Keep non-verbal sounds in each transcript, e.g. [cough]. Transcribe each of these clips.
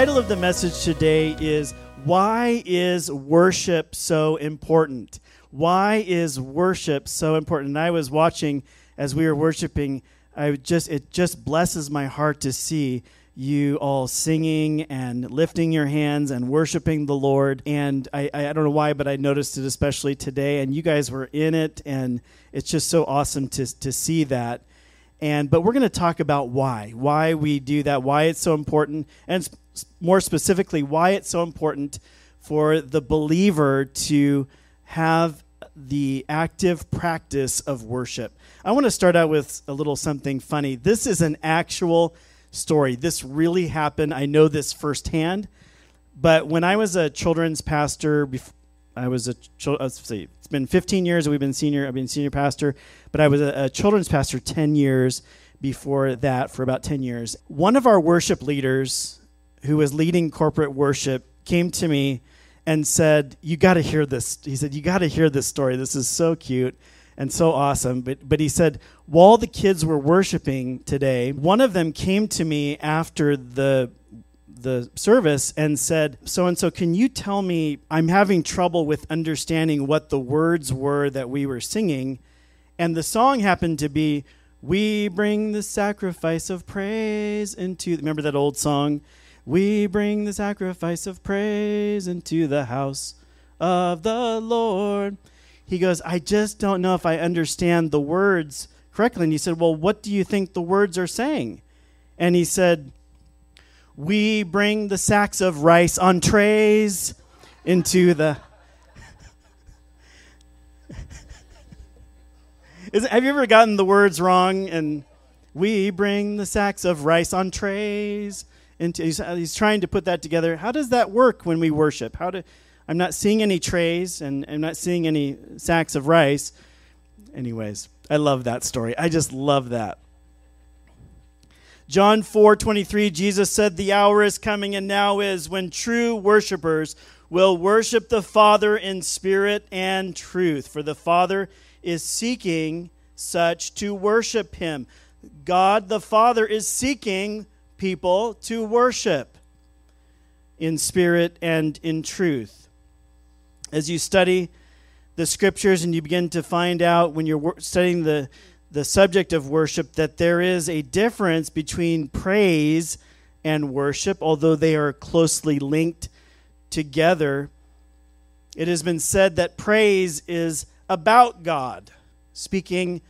Title of the message today is Why is Worship So Important? Why is worship so important? And I was watching as we were worshiping, I just it just blesses my heart to see you all singing and lifting your hands and worshiping the Lord. And I, I don't know why, but I noticed it especially today. And you guys were in it, and it's just so awesome to, to see that. And but we're going to talk about why, why we do that, why it's so important, and more specifically, why it's so important for the believer to have the active practice of worship. I want to start out with a little something funny. This is an actual story. This really happened. I know this firsthand. But when I was a children's pastor, I was a uh, let's see, it's been 15 years. We've been senior. I've been senior pastor, but I was a, a children's pastor 10 years before that for about 10 years. One of our worship leaders, who was leading corporate worship, came to me and said, "You got to hear this." He said, "You got to hear this story. This is so cute." and so awesome. But, but he said, while the kids were worshiping today, one of them came to me after the the service and said, So and so, can you tell me? I'm having trouble with understanding what the words were that we were singing. And the song happened to be, We bring the sacrifice of praise into. Remember that old song? We bring the sacrifice of praise into the house of the Lord he goes, I just don't know if I understand the words correctly. And he said, Well, what do you think the words are saying? And he said, We bring the sacks of rice on trays into the. [laughs] Is, have you ever gotten the words wrong? And we bring the sacks of rice on trays. Into, he's, uh, he's trying to put that together. How does that work when we worship? How do I'm not seeing any trays and I'm not seeing any sacks of rice. Anyways, I love that story. I just love that. John 4:23 Jesus said the hour is coming and now is when true worshipers will worship the Father in spirit and truth for the Father is seeking such to worship him. God the Father is seeking people to worship in spirit and in truth as you study the scriptures and you begin to find out when you're studying the, the subject of worship that there is a difference between praise and worship, although they are closely linked together. It has been said that praise is about God, speaking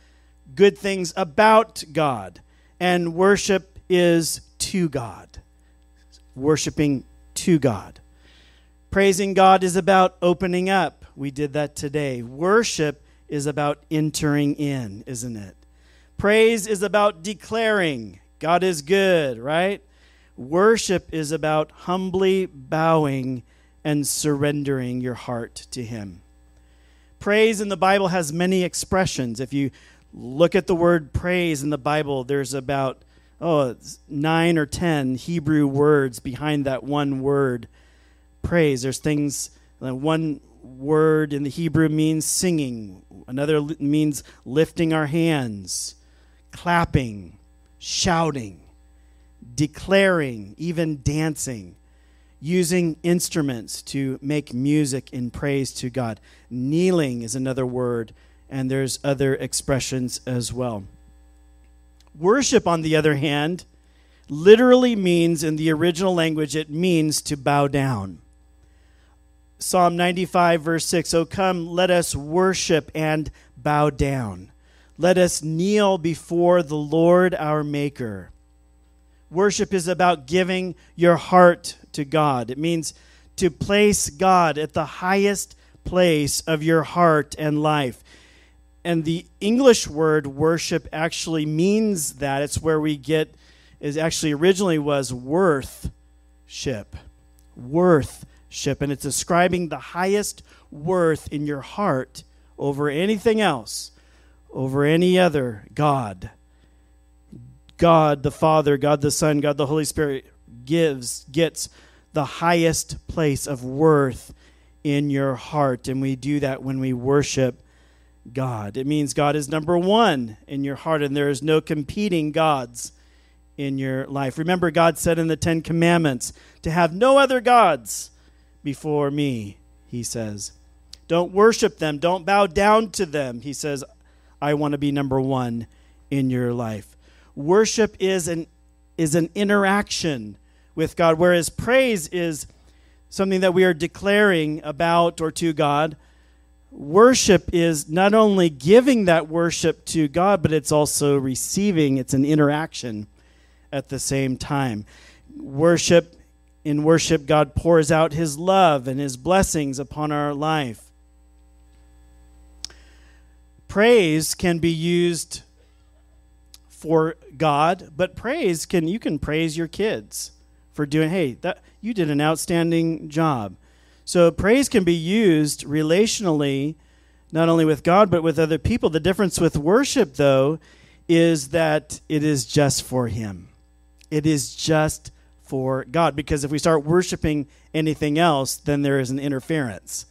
good things about God, and worship is to God, worshiping to God. Praising God is about opening up. We did that today. Worship is about entering in, isn't it? Praise is about declaring God is good, right? Worship is about humbly bowing and surrendering your heart to Him. Praise in the Bible has many expressions. If you look at the word praise in the Bible, there's about oh, nine or ten Hebrew words behind that one word praise. There's things, uh, one word in the Hebrew means singing, another means lifting our hands, clapping, shouting, declaring, even dancing, using instruments to make music in praise to God. Kneeling is another word, and there's other expressions as well. Worship, on the other hand, literally means in the original language, it means to bow down. Psalm 95, verse 6 Oh, come, let us worship and bow down. Let us kneel before the Lord our Maker. Worship is about giving your heart to God. It means to place God at the highest place of your heart and life. And the English word worship actually means that. It's where we get, is actually originally was worth ship. Worth ship, and it's ascribing the highest worth in your heart over anything else, over any other God. God the Father, God the Son, God the Holy Spirit gives, gets the highest place of worth in your heart. And we do that when we worship God. It means God is number one in your heart, and there is no competing gods in your life. Remember, God said in the Ten Commandments to have no other gods before me, he says. Don't worship them, don't bow down to them. He says, I want to be number one in your life. Worship is an, is an interaction with God, whereas praise is something that we are declaring about or to God. Worship is not only giving that worship to God, but it's also receiving. It's an interaction at the same time. Worship, in worship, God pours out his love and his blessings upon our life. Praise can be used for God, but praise can you can praise your kids for doing hey, that you did an outstanding job. So praise can be used relationally not only with God but with other people. The difference with worship though is that it is just for him. It is just for God. Because if we start worshiping anything else, then there is an interference.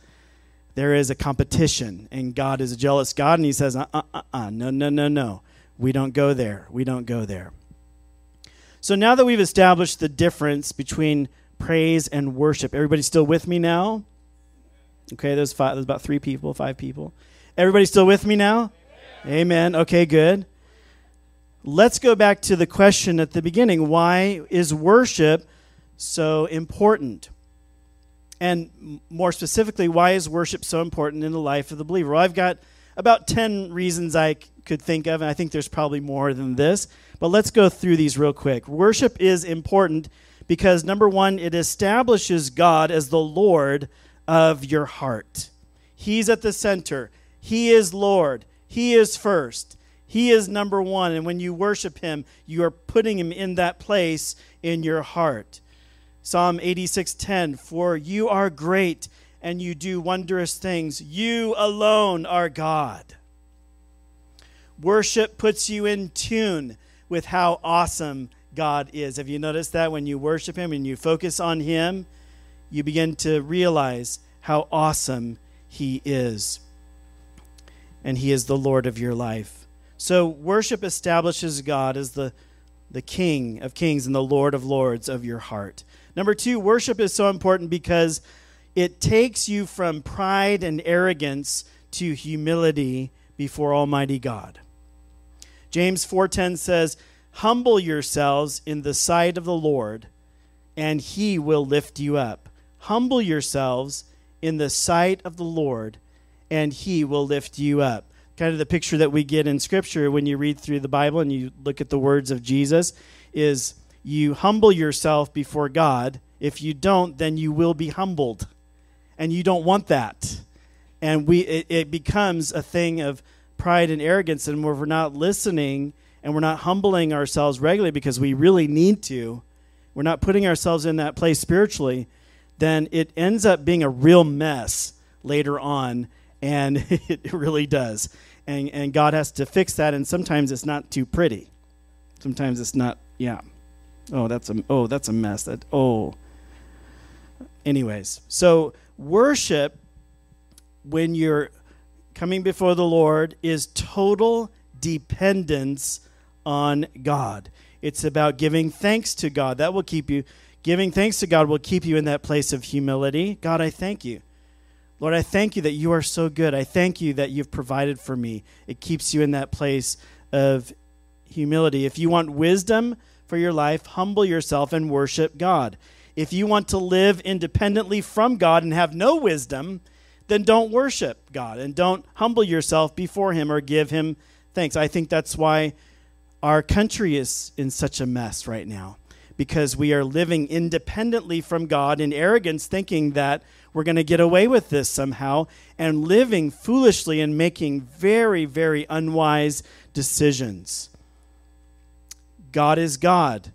There is a competition, and God is a jealous God, and He says, uh uh uh, uh no, no, no, no. We don't go there. We don't go there. So now that we've established the difference between praise and worship, everybody still with me now? Okay, there's five. There's about three people, five people. Everybody still with me now? Amen. Amen. Okay, good let's go back to the question at the beginning why is worship so important? And more specifically, why is worship so important in the life of the believer? Well, I've got about 10 reasons I could think of, and I think there's probably more than this. But let's go through these real quick. Worship is important because, number one, it establishes God as the Lord of your heart. He's at the center, He is Lord, He is first. He is number one. And when you worship Him, you are putting Him in that place in your heart. Psalm 86:10 For you are great and you do wondrous things. You alone are God. Worship puts you in tune with how awesome God is. Have you noticed that when you worship Him and you focus on Him, you begin to realize how awesome He is? And He is the Lord of your life. So worship establishes God as the, the King of kings and the Lord of lords of your heart. Number two, worship is so important because it takes you from pride and arrogance to humility before Almighty God. James 4:10 says, "Humble yourselves in the sight of the Lord, and he will lift you up." Humble yourselves in the sight of the Lord, and he will lift you up kind of the picture that we get in Scripture when you read through the Bible and you look at the words of Jesus is you humble yourself before God. If you don't, then you will be humbled. And you don't want that. And we it, it becomes a thing of pride and arrogance and we're not listening and we're not humbling ourselves regularly because we really need to, we're not putting ourselves in that place spiritually, then it ends up being a real mess later on. And [laughs] it really does and, and God has to fix that, and sometimes it's not too pretty. Sometimes it's not, yeah. Oh, that's a oh, that's a mess. That oh. Anyways, so worship when you're coming before the Lord is total dependence on God. It's about giving thanks to God. That will keep you giving thanks to God will keep you in that place of humility. God, I thank you. Lord, I thank you that you are so good. I thank you that you've provided for me. It keeps you in that place of humility. If you want wisdom for your life, humble yourself and worship God. If you want to live independently from God and have no wisdom, then don't worship God and don't humble yourself before Him or give Him thanks. I think that's why our country is in such a mess right now because we are living independently from God in arrogance, thinking that we're going to get away with this somehow, and living foolishly and making very, very unwise decisions. God is God,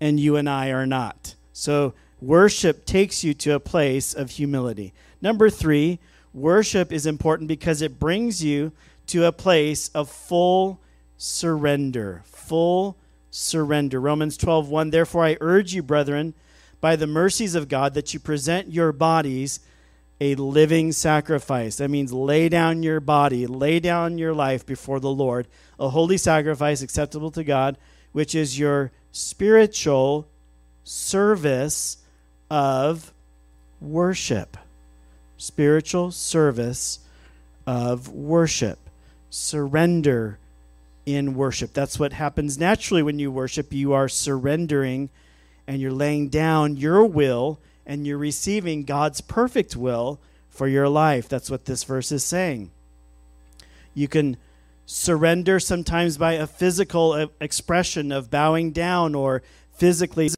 and you and I are not. So, worship takes you to a place of humility. Number three, worship is important because it brings you to a place of full surrender. Full surrender. Romans 12:1 Therefore I urge you brethren by the mercies of God that you present your bodies a living sacrifice. That means lay down your body, lay down your life before the Lord, a holy sacrifice acceptable to God, which is your spiritual service of worship. Spiritual service of worship. Surrender in worship. That's what happens naturally when you worship. You are surrendering and you're laying down your will and you're receiving God's perfect will for your life. That's what this verse is saying. You can surrender sometimes by a physical uh, expression of bowing down or physically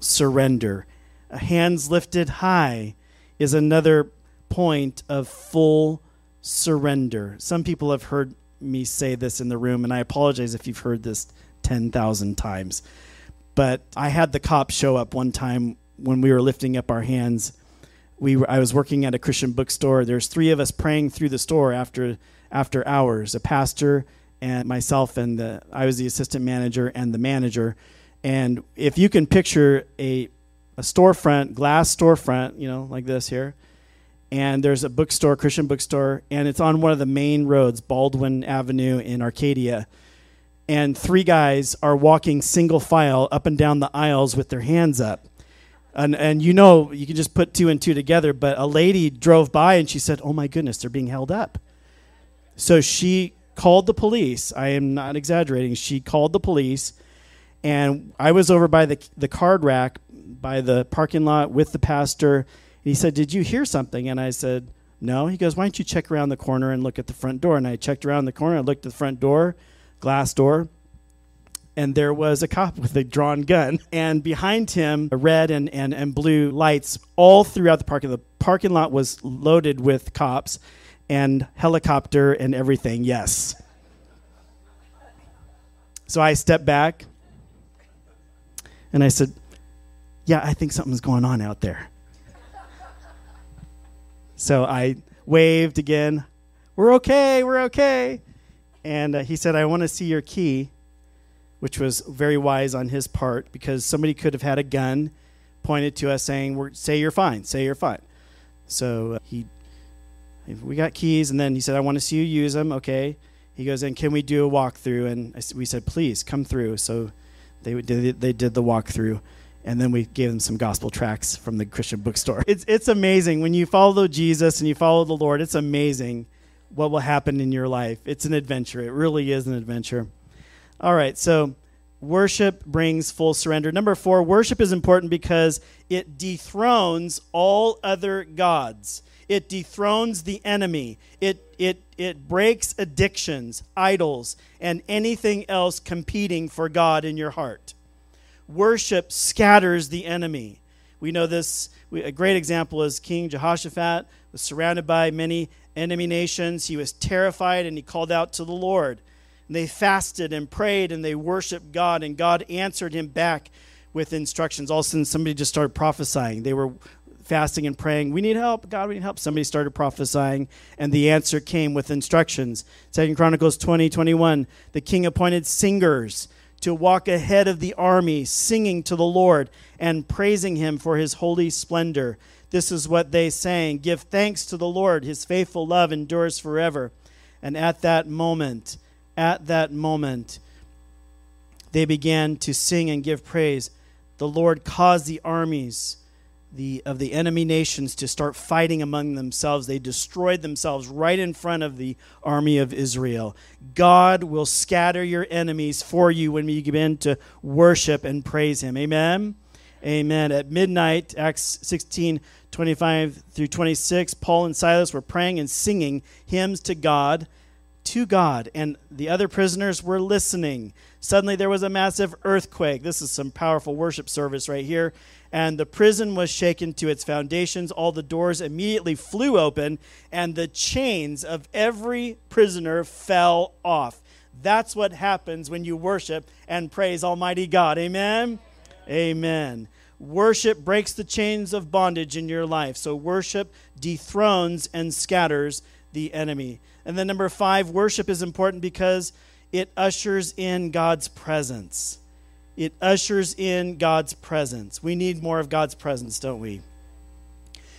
surrender. Hands lifted high is another point of full surrender. Some people have heard me say this in the room, and I apologize if you've heard this 10,000 times. But I had the cops show up one time when we were lifting up our hands. We were, I was working at a Christian bookstore. There's three of us praying through the store after after hours. A pastor and myself and the I was the assistant manager and the manager. And if you can picture a a storefront, glass storefront, you know, like this here, and there's a bookstore, Christian bookstore, and it's on one of the main roads, Baldwin Avenue in Arcadia. And three guys are walking single file up and down the aisles with their hands up. And, and you know, you can just put two and two together, but a lady drove by and she said, Oh my goodness, they're being held up. So she called the police. I am not exaggerating. She called the police, and I was over by the, the card rack by the parking lot with the pastor he said, Did you hear something? And I said, No. He goes, Why don't you check around the corner and look at the front door? And I checked around the corner. I looked at the front door, glass door, and there was a cop with a drawn gun. And behind him, red and, and, and blue lights all throughout the parking. The parking lot was loaded with cops and helicopter and everything, yes. So I stepped back and I said, Yeah, I think something's going on out there. So I waved again. We're okay, we're okay. And uh, he said, I want to see your key, which was very wise on his part because somebody could have had a gun pointed to us saying, we're, Say you're fine, say you're fine. So uh, he, we got keys, and then he said, I want to see you use them. Okay. He goes, And can we do a walkthrough? And I, we said, Please come through. So they, they did the walkthrough and then we gave them some gospel tracts from the Christian bookstore. It's it's amazing when you follow Jesus and you follow the Lord. It's amazing what will happen in your life. It's an adventure. It really is an adventure. All right, so worship brings full surrender. Number 4, worship is important because it dethrones all other gods. It dethrones the enemy. It it it breaks addictions, idols, and anything else competing for God in your heart worship scatters the enemy. We know this. A great example is King Jehoshaphat was surrounded by many enemy nations. He was terrified and he called out to the Lord. And they fasted and prayed and they worshiped God, and God answered him back with instructions. All of a sudden, somebody just started prophesying. They were fasting and praying, We need help. God, we need help. Somebody started prophesying, and the answer came with instructions. Second Chronicles 20, 21. The king appointed singers to walk ahead of the army, singing to the Lord and praising him for his holy splendor. This is what they sang Give thanks to the Lord, his faithful love endures forever. And at that moment, at that moment, they began to sing and give praise. The Lord caused the armies the, of the enemy nations to start fighting among themselves. They destroyed themselves right in front of the army of Israel. God will scatter your enemies for you when you begin to worship and praise Him. Amen. Amen. At midnight, Acts 16 25 through 26, Paul and Silas were praying and singing hymns to God, to God, and the other prisoners were listening. Suddenly there was a massive earthquake. This is some powerful worship service right here and the prison was shaken to its foundations. All the doors immediately flew open, and the chains of every prisoner fell off. That's what happens when you worship and praise Almighty God. Amen? Amen. Worship breaks the chains of bondage in your life. So, worship dethrones and scatters the enemy. And then, number five, worship is important because it ushers in God's presence it ushers in God's presence. We need more of God's presence, don't we?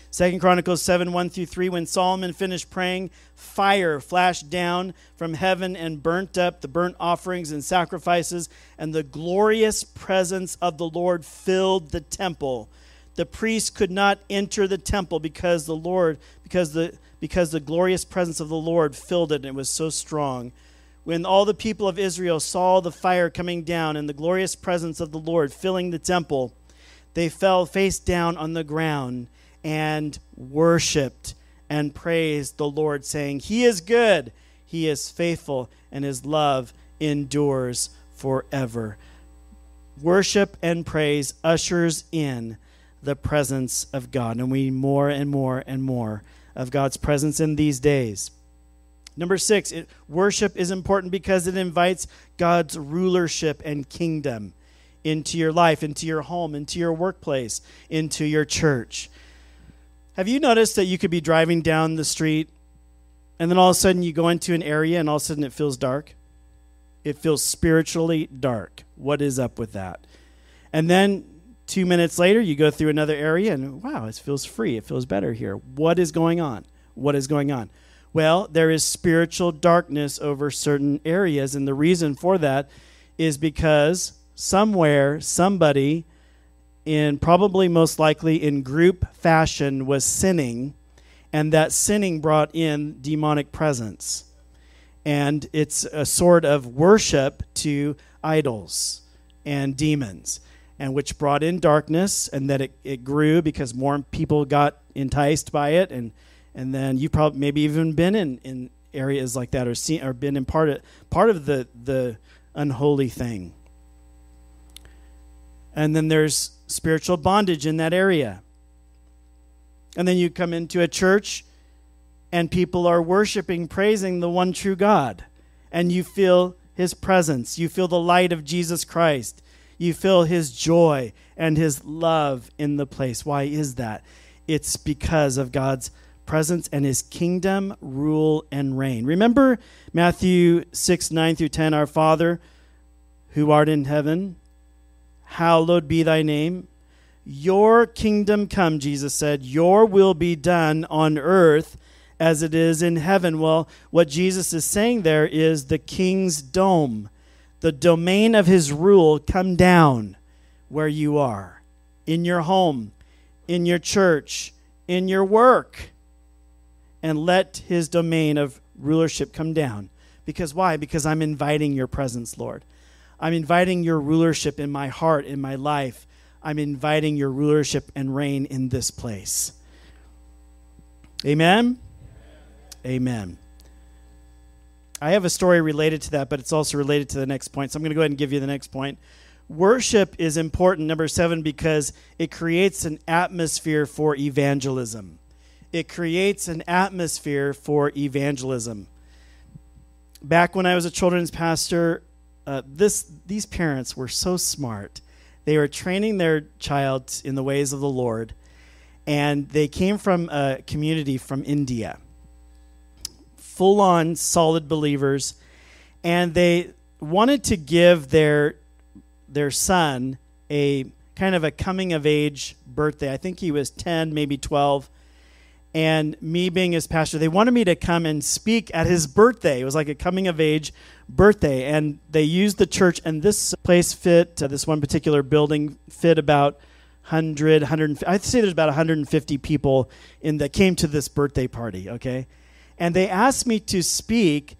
Second Chronicles 7 1 through 3. When Solomon finished praying, fire flashed down from heaven and burnt up the burnt offerings and sacrifices, and the glorious presence of the Lord filled the temple. The priests could not enter the temple because the Lord, because the because the glorious presence of the Lord filled it and it was so strong. When all the people of Israel saw the fire coming down and the glorious presence of the Lord filling the temple, they fell face down on the ground and worshiped and praised the Lord, saying, He is good, He is faithful, and His love endures forever. Worship and praise ushers in the presence of God, and we need more and more and more of God's presence in these days. Number six, it, worship is important because it invites God's rulership and kingdom into your life, into your home, into your workplace, into your church. Have you noticed that you could be driving down the street and then all of a sudden you go into an area and all of a sudden it feels dark? It feels spiritually dark. What is up with that? And then two minutes later you go through another area and wow, it feels free. It feels better here. What is going on? What is going on? Well, there is spiritual darkness over certain areas, and the reason for that is because somewhere somebody in probably most likely in group fashion was sinning and that sinning brought in demonic presence. And it's a sort of worship to idols and demons and which brought in darkness and that it, it grew because more people got enticed by it and and then you've probably maybe even been in, in areas like that or seen or been in part of part of the the unholy thing and then there's spiritual bondage in that area. And then you come into a church and people are worshiping, praising the one true God. And you feel his presence. You feel the light of Jesus Christ. You feel his joy and his love in the place. Why is that? It's because of God's presence and his kingdom, rule, and reign. Remember Matthew 6 9 through 10, Our Father who art in heaven hallowed be thy name. Your kingdom come, Jesus said. Your will be done on earth as it is in heaven. Well, what Jesus is saying there is the king's dome, the domain of his rule, come down where you are, in your home, in your church, in your work, and let his domain of rulership come down. Because why? Because I'm inviting your presence, Lord. I'm inviting your rulership in my heart, in my life. I'm inviting your rulership and reign in this place. Amen? Amen. I have a story related to that, but it's also related to the next point. So I'm going to go ahead and give you the next point. Worship is important, number seven, because it creates an atmosphere for evangelism. It creates an atmosphere for evangelism. Back when I was a children's pastor, uh, this these parents were so smart. They were training their child in the ways of the Lord, and they came from a community from India, full on solid believers, and they wanted to give their their son a kind of a coming of age birthday. I think he was 10, maybe 12 and me being his pastor, they wanted me to come and speak at his birthday. It was like a coming of age birthday, and they used the church, and this place fit, uh, this one particular building fit about 100, 100, I'd say there's about 150 people in that came to this birthday party, okay? And they asked me to speak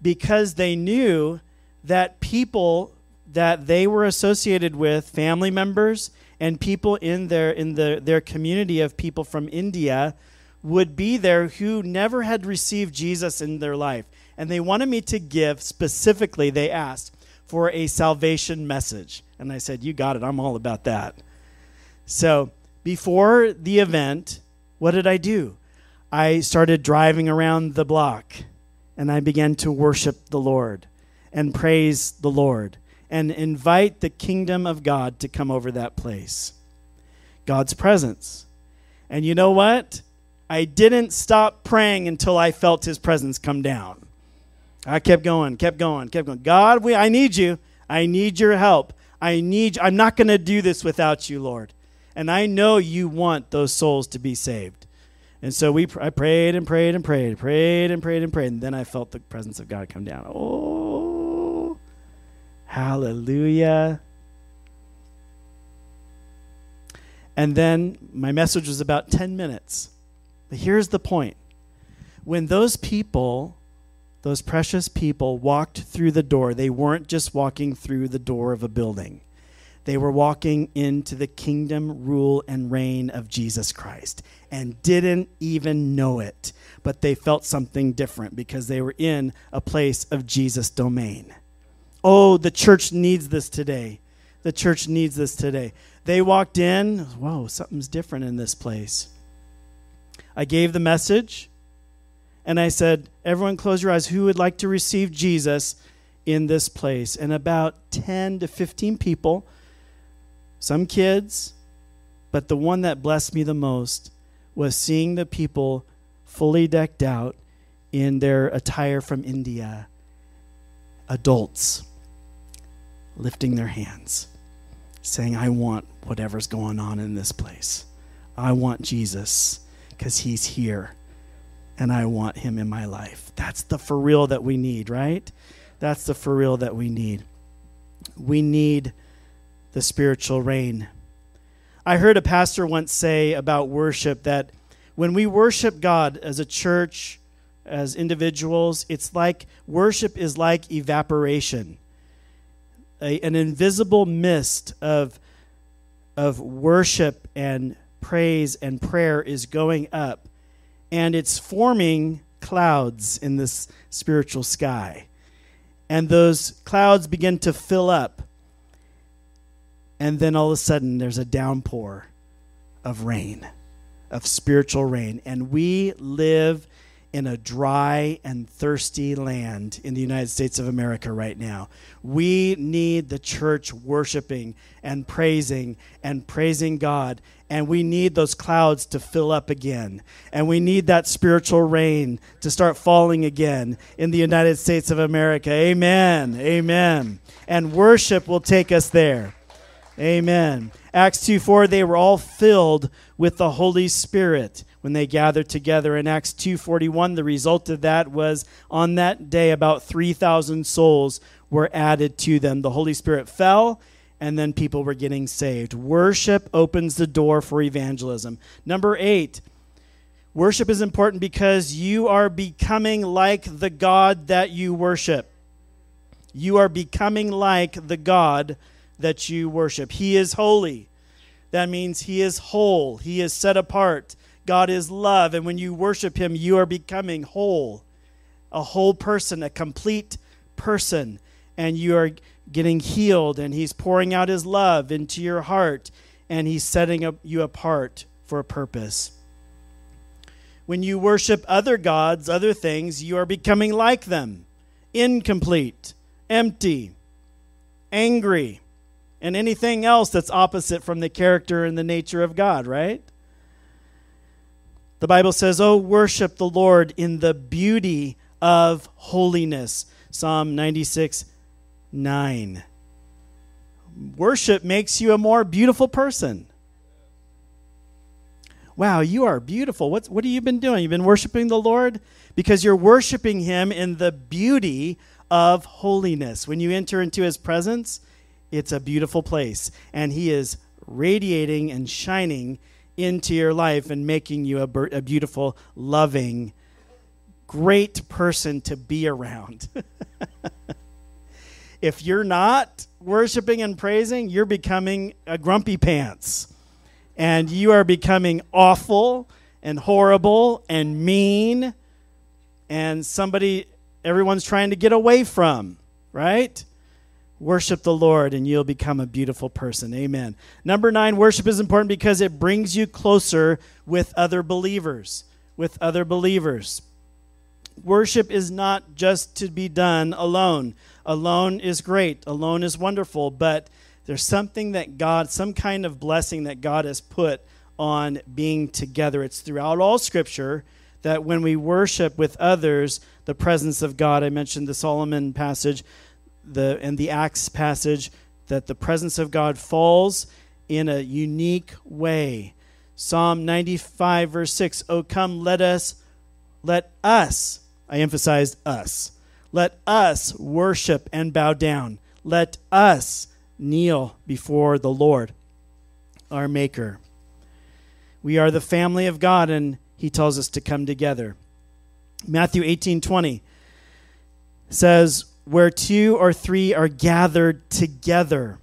because they knew that people that they were associated with, family members and people in their in the their community of people from India, would be there who never had received Jesus in their life. And they wanted me to give, specifically, they asked for a salvation message. And I said, You got it. I'm all about that. So before the event, what did I do? I started driving around the block and I began to worship the Lord and praise the Lord and invite the kingdom of God to come over that place. God's presence. And you know what? I didn't stop praying until I felt his presence come down. I kept going, kept going, kept going. God, we, I need you. I need your help. I need I'm not going to do this without you, Lord. And I know you want those souls to be saved. And so we I prayed and prayed and prayed, prayed and prayed and prayed, and then I felt the presence of God come down. Oh, hallelujah. And then my message was about 10 minutes. But here's the point. When those people, those precious people walked through the door, they weren't just walking through the door of a building. They were walking into the kingdom, rule, and reign of Jesus Christ and didn't even know it. But they felt something different because they were in a place of Jesus' domain. Oh, the church needs this today. The church needs this today. They walked in, whoa, something's different in this place. I gave the message and I said, Everyone, close your eyes. Who would like to receive Jesus in this place? And about 10 to 15 people some kids, but the one that blessed me the most was seeing the people fully decked out in their attire from India, adults lifting their hands, saying, I want whatever's going on in this place. I want Jesus because he's here and I want him in my life. That's the for real that we need, right? That's the for real that we need. We need the spiritual rain. I heard a pastor once say about worship that when we worship God as a church, as individuals, it's like worship is like evaporation, a, an invisible mist of, of worship and praise and prayer is going up, and it's forming clouds in this spiritual sky. And those clouds begin to fill up and then all of a sudden, there's a downpour of rain, of spiritual rain. And we live in a dry and thirsty land in the United States of America right now. We need the church worshiping and praising and praising God. And we need those clouds to fill up again. And we need that spiritual rain to start falling again in the United States of America. Amen. Amen. And worship will take us there. Amen. Acts 2 4, they were all filled with the Holy Spirit when they gathered together. In Acts 2:41, the result of that was on that day about 3,000 souls were added to them. The Holy Spirit fell and then people were getting saved. Worship opens the door for evangelism. Number 8, worship is important because you are becoming like the God that you worship. You are becoming like the God that you worship. He is holy. That means He is whole, He is set apart. God is love. And when you worship Him, you are becoming whole, a whole person, a complete person. And you are getting healed, and He's pouring out His love into your heart, and He's setting up you apart for a purpose. When you worship other gods, other things, you are becoming like them incomplete, empty, angry, and anything else that's opposite from the character and the nature of God, right? The Bible says, Oh, worship the Lord in the beauty of holiness. Psalm 96 9. Worship makes you a more beautiful person. Wow, you are beautiful. What's, what have you been doing? You've been worshiping the Lord? Because you're worshiping Him in the beauty of holiness. When you enter into His presence, it's a beautiful place. And He is radiating and shining into your life and making you a, a beautiful, loving, great person to be around. [laughs] if you're not worshiping and praising, you're becoming a grumpy pants. And you are becoming awful and horrible and mean and somebody everyone's trying to get away from, right? Worship the Lord and you'll become a beautiful person. Amen. Number nine, worship is important because it brings you closer with other believers. With other believers. Worship is not just to be done alone. Alone is great, alone is wonderful, but there's something that God, some kind of blessing that God has put on being together. It's throughout all Scripture that when we worship with others, the presence of God, I mentioned the Solomon passage, the in the Acts passage that the presence of God falls in a unique way. Psalm 95, verse 6 Oh, come, let us, let us, I emphasized us, let us worship and bow down. Let us kneel before the Lord, our Maker. We are the family of God, and He tells us to come together. Matthew 18 20 says, Where two or three are gathered together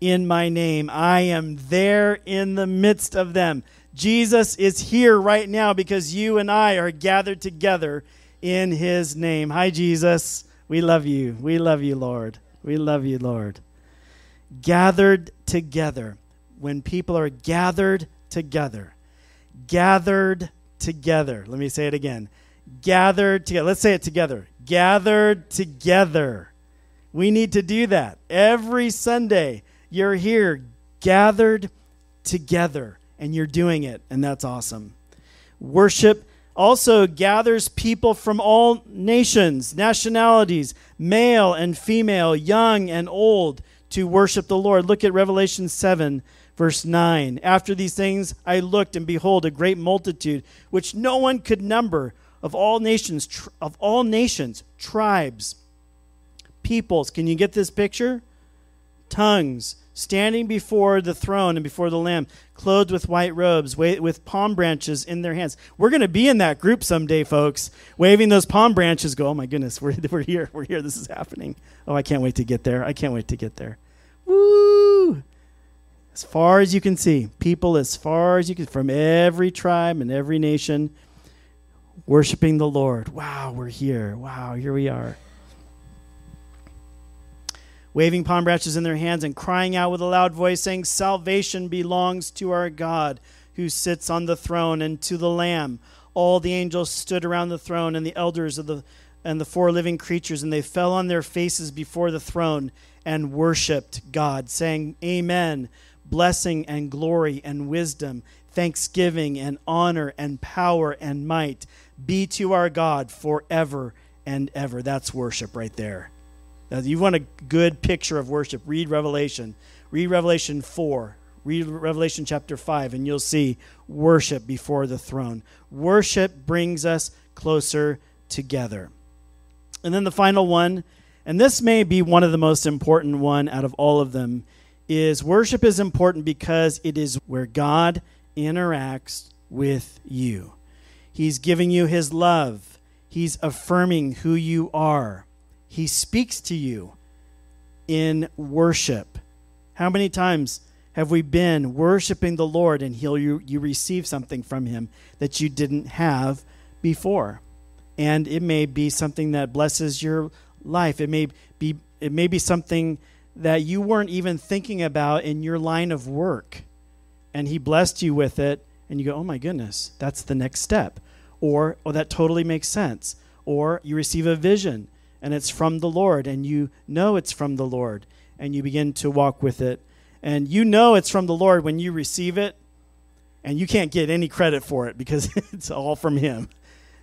in my name, I am there in the midst of them. Jesus is here right now because you and I are gathered together in his name. Hi, Jesus. We love you. We love you, Lord. We love you, Lord. Gathered together. When people are gathered together, gathered together. Let me say it again. Gathered together. Let's say it together. Gathered together. We need to do that. Every Sunday, you're here, gathered together, and you're doing it, and that's awesome. Worship also gathers people from all nations, nationalities, male and female, young and old, to worship the Lord. Look at Revelation 7, verse 9. After these things I looked, and behold, a great multitude, which no one could number, of all nations, of all nations, tribes, peoples. Can you get this picture? Tongues, standing before the throne and before the Lamb, clothed with white robes, with palm branches in their hands. We're going to be in that group someday, folks, waving those palm branches. Go, oh my goodness, we're, [laughs] we're here, we're here, this is happening. Oh, I can't wait to get there. I can't wait to get there. Woo! As far as you can see, people as far as you can, from every tribe and every nation, worshiping the Lord. Wow, we're here. Wow, here we are waving palm branches in their hands and crying out with a loud voice, saying, Salvation belongs to our God who sits on the throne and to the Lamb. All the angels stood around the throne and the elders of the and the four living creatures, and they fell on their faces before the throne and worshiped God, saying, Amen. Blessing and glory and wisdom, thanksgiving and honor and power and might be to our God forever and ever. That's worship right there. Now, you want a good picture of worship, read Revelation. Read Revelation 4. Read Revelation chapter 5, and you'll see worship before the throne. Worship brings us closer together. And then the final one, and this may be one of the most important one out of all of them, is worship is important because it is where God interacts with you. He's giving you his love. He's affirming who you are. He speaks to you in worship. How many times have we been worshiping the Lord and he'll you, you receive something from him that you didn't have before? And it may be something that blesses your life. It may be it may be something that you weren't even thinking about in your line of work. And he blessed you with it and you go, "Oh my goodness, that's the next step." Or, "Oh, that totally makes sense." Or you receive a vision and it's from the Lord, and you know it's from the Lord, and you begin to walk with it. And you know it's from the Lord when you receive it, and you can't get any credit for it because [laughs] it's all from Him.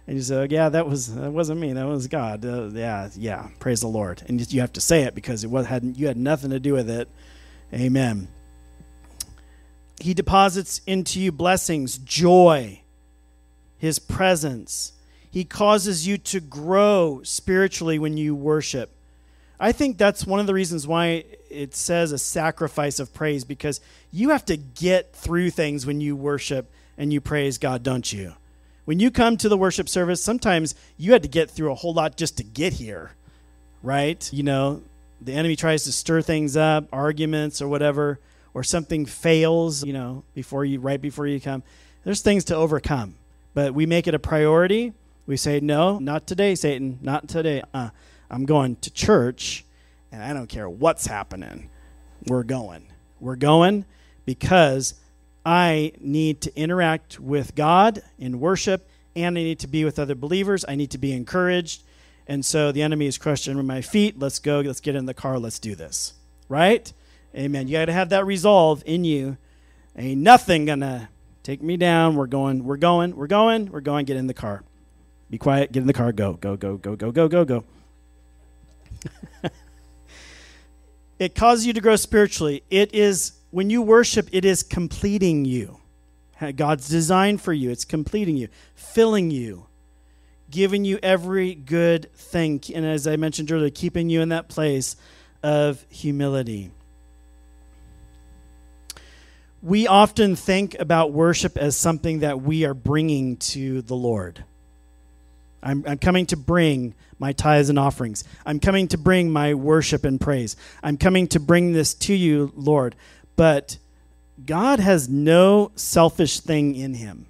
And you say, oh, "Yeah, that was that wasn't me. That was God." Uh, yeah, yeah. Praise the Lord. And you have to say it because it was had you had nothing to do with it. Amen. He deposits into you blessings, joy, His presence he causes you to grow spiritually when you worship. I think that's one of the reasons why it says a sacrifice of praise because you have to get through things when you worship and you praise God, don't you? When you come to the worship service, sometimes you had to get through a whole lot just to get here, right? You know, the enemy tries to stir things up, arguments or whatever, or something fails, you know, before you right before you come. There's things to overcome. But we make it a priority we say, No, not today, Satan, not today. Uh, I'm going to church, and I don't care what's happening. We're going. We're going because I need to interact with God in worship, and I need to be with other believers. I need to be encouraged. And so the enemy is crushed under my feet. Let's go. Let's get in the car. Let's do this. Right? Amen. You got to have that resolve in you. Ain't nothing to take me down. We're going. We're going. We're going. We're going. Get in the car. Be quiet, get in the car, go, go, go, go, go, go, go, go. [laughs] it causes you to grow spiritually. It is, when you worship, it is completing you. God's design for you. It's completing you, filling you, giving you every good thing. And as I mentioned earlier, keeping you in that place of humility. We often think about worship as something that we are bringing to the Lord. I'm, I'm, coming to bring my tithes and offerings. I'm coming to bring my worship and praise. I'm coming to bring this to you, Lord. But God has no selfish thing in him.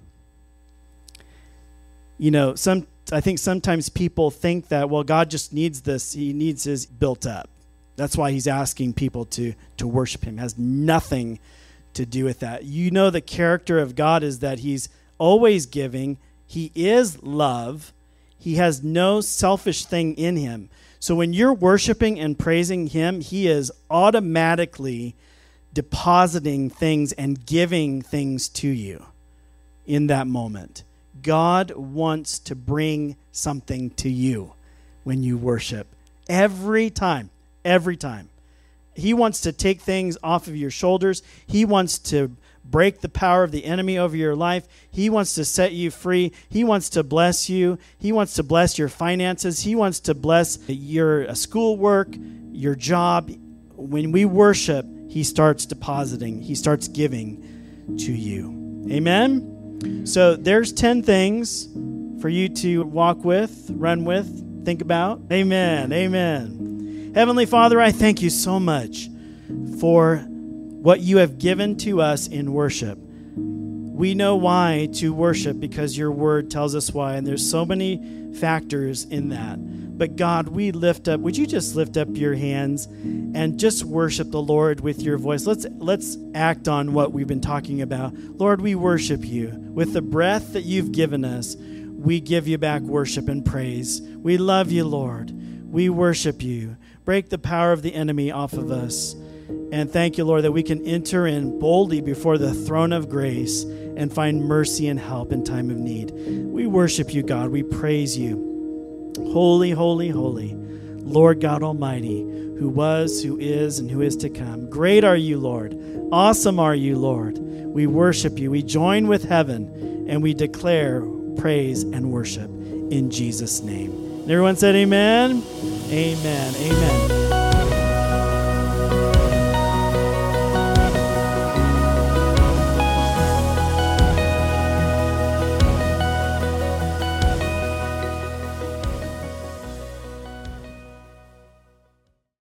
You know, some I think sometimes people think that well God just needs this. He needs his built up. That's why he's asking people to to worship him. It has nothing to do with that. You know the character of God is that he's always giving. He is love. He has no selfish thing in him. So when you're worshiping and praising him, he is automatically depositing things and giving things to you in that moment. God wants to bring something to you when you worship. Every time. Every time. He wants to take things off of your shoulders. He wants to break the power of the enemy over your life. He wants to set you free. He wants to bless you. He wants to bless your finances. He wants to bless your uh, schoolwork, your job. When we worship, he starts depositing, he starts giving to you. Amen? So there's 10 things for you to walk with, run with, think about. Amen. Amen. Heavenly Father, I thank you so much for what you have given to us in worship. We know why to worship because your word tells us why, and there's so many factors in that. But God, we lift up, would you just lift up your hands and just worship the Lord with your voice? Let's let's act on what we've been talking about. Lord, we worship you. With the breath that you've given us, we give you back worship and praise. We love you, Lord. We worship you. Break the power of the enemy off of us. And thank you, Lord, that we can enter in boldly before the throne of grace and find mercy and help in time of need. We worship you, God. We praise you. Holy, holy, holy, Lord God Almighty, who was, who is, and who is to come. Great are you, Lord. Awesome are you, Lord. We worship you. We join with heaven and we declare praise and worship in Jesus' name. Everyone said, Amen. Amen. Amen.